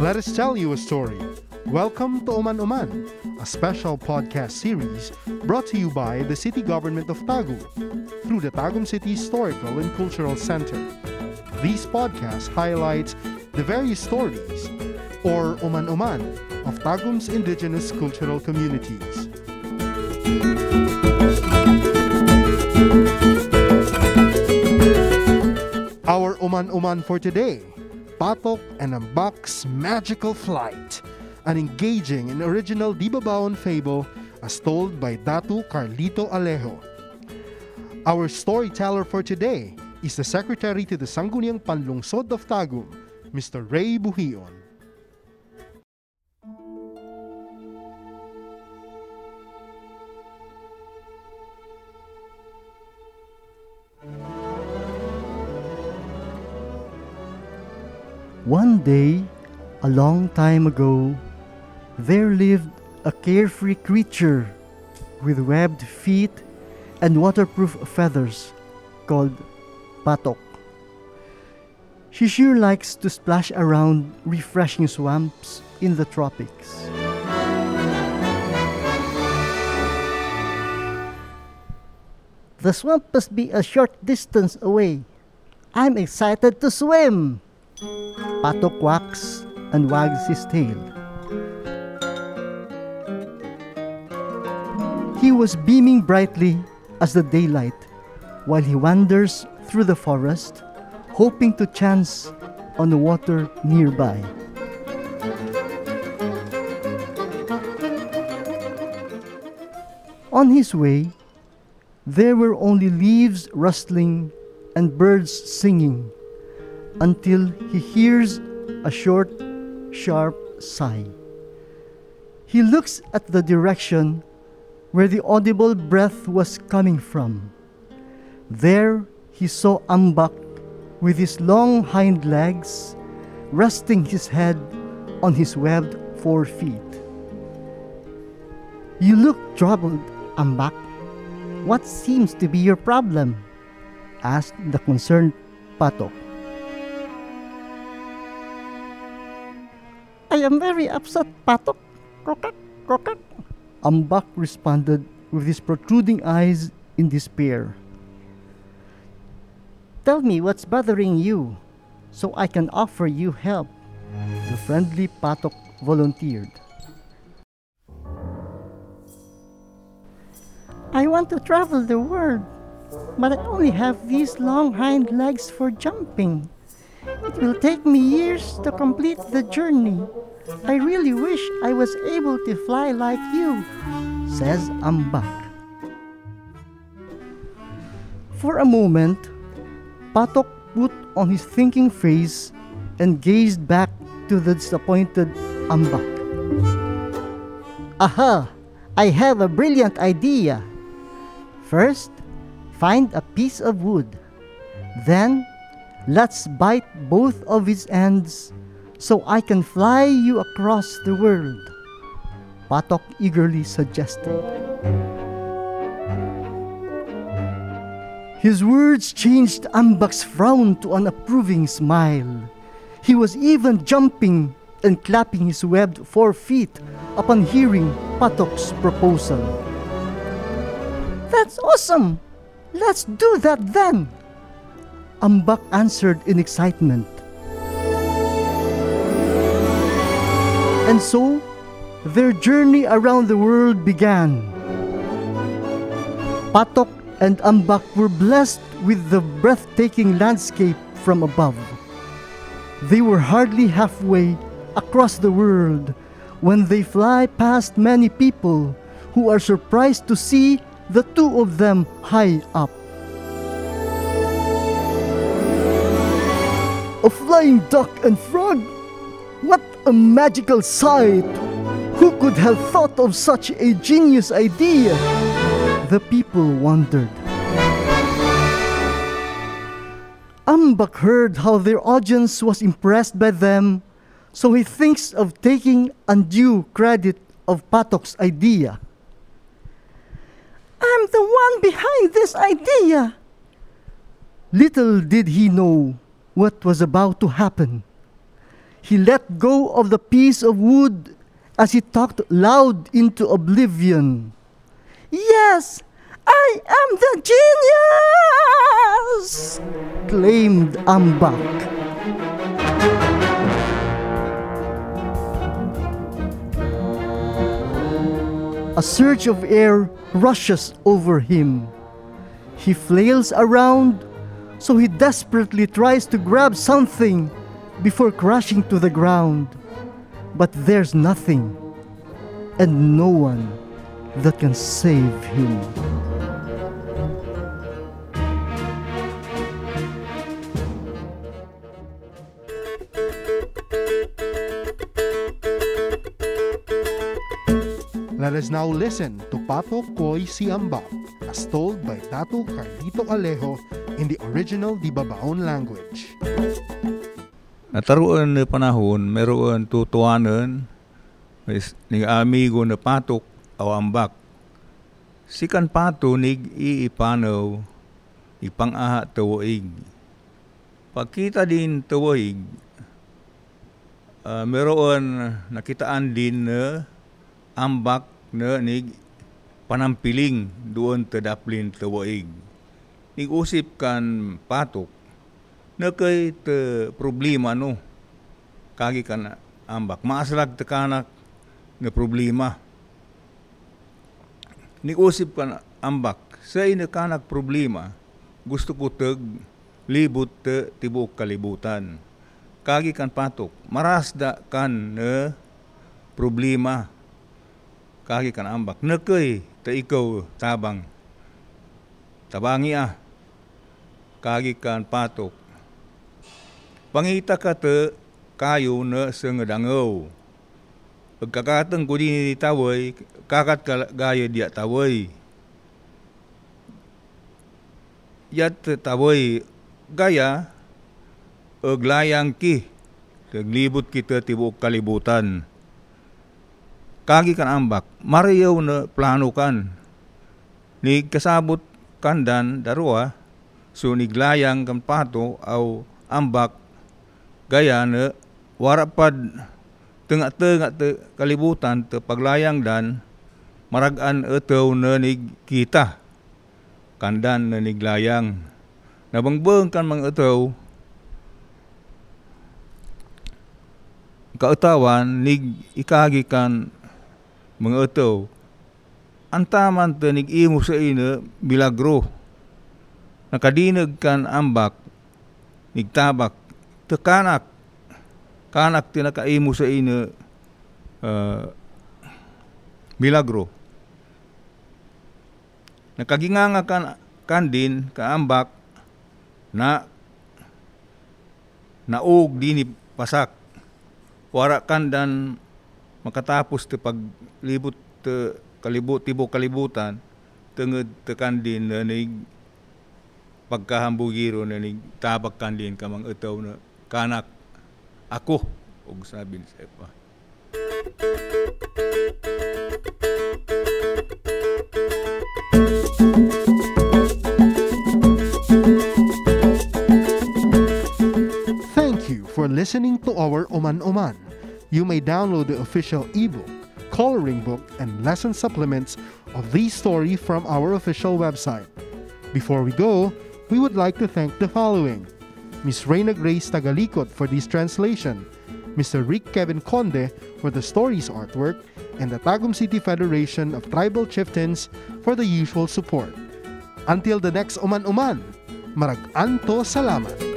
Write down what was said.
Let us tell you a story. Welcome to Oman Oman, a special podcast series brought to you by the city government of Tagum through the Tagum City Historical and Cultural Center. These podcasts highlight the various stories, or Oman Oman, of Tagum's indigenous cultural communities. Oman for today, Patok and Ambak's Magical Flight, an engaging and original Dibabaon fable as told by Datu Carlito Alejo. Our storyteller for today is the Secretary to the Sangguniang Panlungsod of Tagum, Mr. Ray Buhion. One day, a long time ago, there lived a carefree creature with webbed feet and waterproof feathers called Patok. She sure likes to splash around refreshing swamps in the tropics. The swamp must be a short distance away. I'm excited to swim. Patok quacks and wags his tail. He was beaming brightly as the daylight while he wanders through the forest, hoping to chance on the water nearby. On his way, there were only leaves rustling and birds singing until he hears a short, sharp sigh. He looks at the direction where the audible breath was coming from. There he saw Ambak with his long hind legs resting his head on his webbed forefeet. You look troubled, Ambak. What seems to be your problem? asked the concerned Patok. Am very upset, Patok. Croquet, croquet. Ambak responded with his protruding eyes in despair. Tell me what's bothering you so I can offer you help. The friendly Patok volunteered. I want to travel the world, but I only have these long hind legs for jumping. It will take me years to complete the journey. I really wish I was able to fly like you, says Ambak. For a moment, Patok put on his thinking face and gazed back to the disappointed Ambak. Aha! I have a brilliant idea. First, find a piece of wood. Then, let's bite both of its ends so I can fly you across the world. Patok eagerly suggested. His words changed Ambak's frown to an approving smile. He was even jumping and clapping his webbed forefeet upon hearing Patok's proposal. That's awesome! Let's do that then! Ambak answered in excitement. And so, their journey around the world began. Patok and Ambak were blessed with the breathtaking landscape from above. They were hardly halfway across the world when they fly past many people who are surprised to see the two of them high up. Flying duck and frog? What a magical sight! Who could have thought of such a genius idea? The people wondered. Ambak heard how their audience was impressed by them, so he thinks of taking undue credit of Patok's idea. I'm the one behind this idea. Little did he know what was about to happen. He let go of the piece of wood as he talked loud into oblivion. Yes, I am the genius! claimed Ambak. A surge of air rushes over him. He flails around, so he desperately tries to grab something before crashing to the ground. But there's nothing and no one that can save him. Let us now listen to Pato Koy Siambak, as told by Datu Carlito Alejo in the original Dibabaon language. Nataroon na panahon, meron tutuanan ni amigo na patok o ambak. Sikan pato nig iipanaw ipangaha tawaig. Pagkita din tawaig, uh, meron nakitaan din na ambak na nig panampiling doon tadaplin tawaig. Nig-usip kan patok na kay te problema no? Kagi kan ambak. Maaslag te kanak nga problema. Nig-usip kan ambak. Sa ina kanak problema gusto ko teg libot te tibuok kalibutan. Kagi kan patok. Marasda kan na problema. Kagi kan ambak. Nakay ta ikaw tabang. Tabangi ah kagikan patok. Pangita kata kayu na sengedangau. Kakateng kudini di tawai, kakat gaya dia tawai. Yat tawai gaya, eglayang ki, keglibut kita tibuk kalibutan. Kagikan ambak, mariau na planukan, ni kesabut kandan darwa, so niglayang kan pato au ambak gaya ne warapad tengak tengak te kalibutan te paglayang dan maragan etau nenig kita kandan nenig layang nabangbeng kan mang etau kautawan nig ikagikan mga etau antaman te nig imo sa ina milagro nakadinag kan ambak nigtabak te kanak. Kanak ti nakaimo sa ina uh, milagro. Nakaginganga kan kandin kaambak na naog dini pasak. Wara kandan makatapos te paglibot te kalibut tibo kalibutan tenged te kandin na nig pagkahambugiro na nig tabak kandin kamang utaw na kanak ako og sabi ni Sepa. Thank you for listening to our Oman Oman. You may download the official ebook, coloring book, and lesson supplements of these story from our official website. Before we go, we would like to thank the following. Miss Reina Grace Tagalikot for this translation, Mr. Rick Kevin Conde for the story's artwork, and the Tagum City Federation of Tribal Chieftains for the usual support. Until the next Oman Oman, Marag-anto salamat!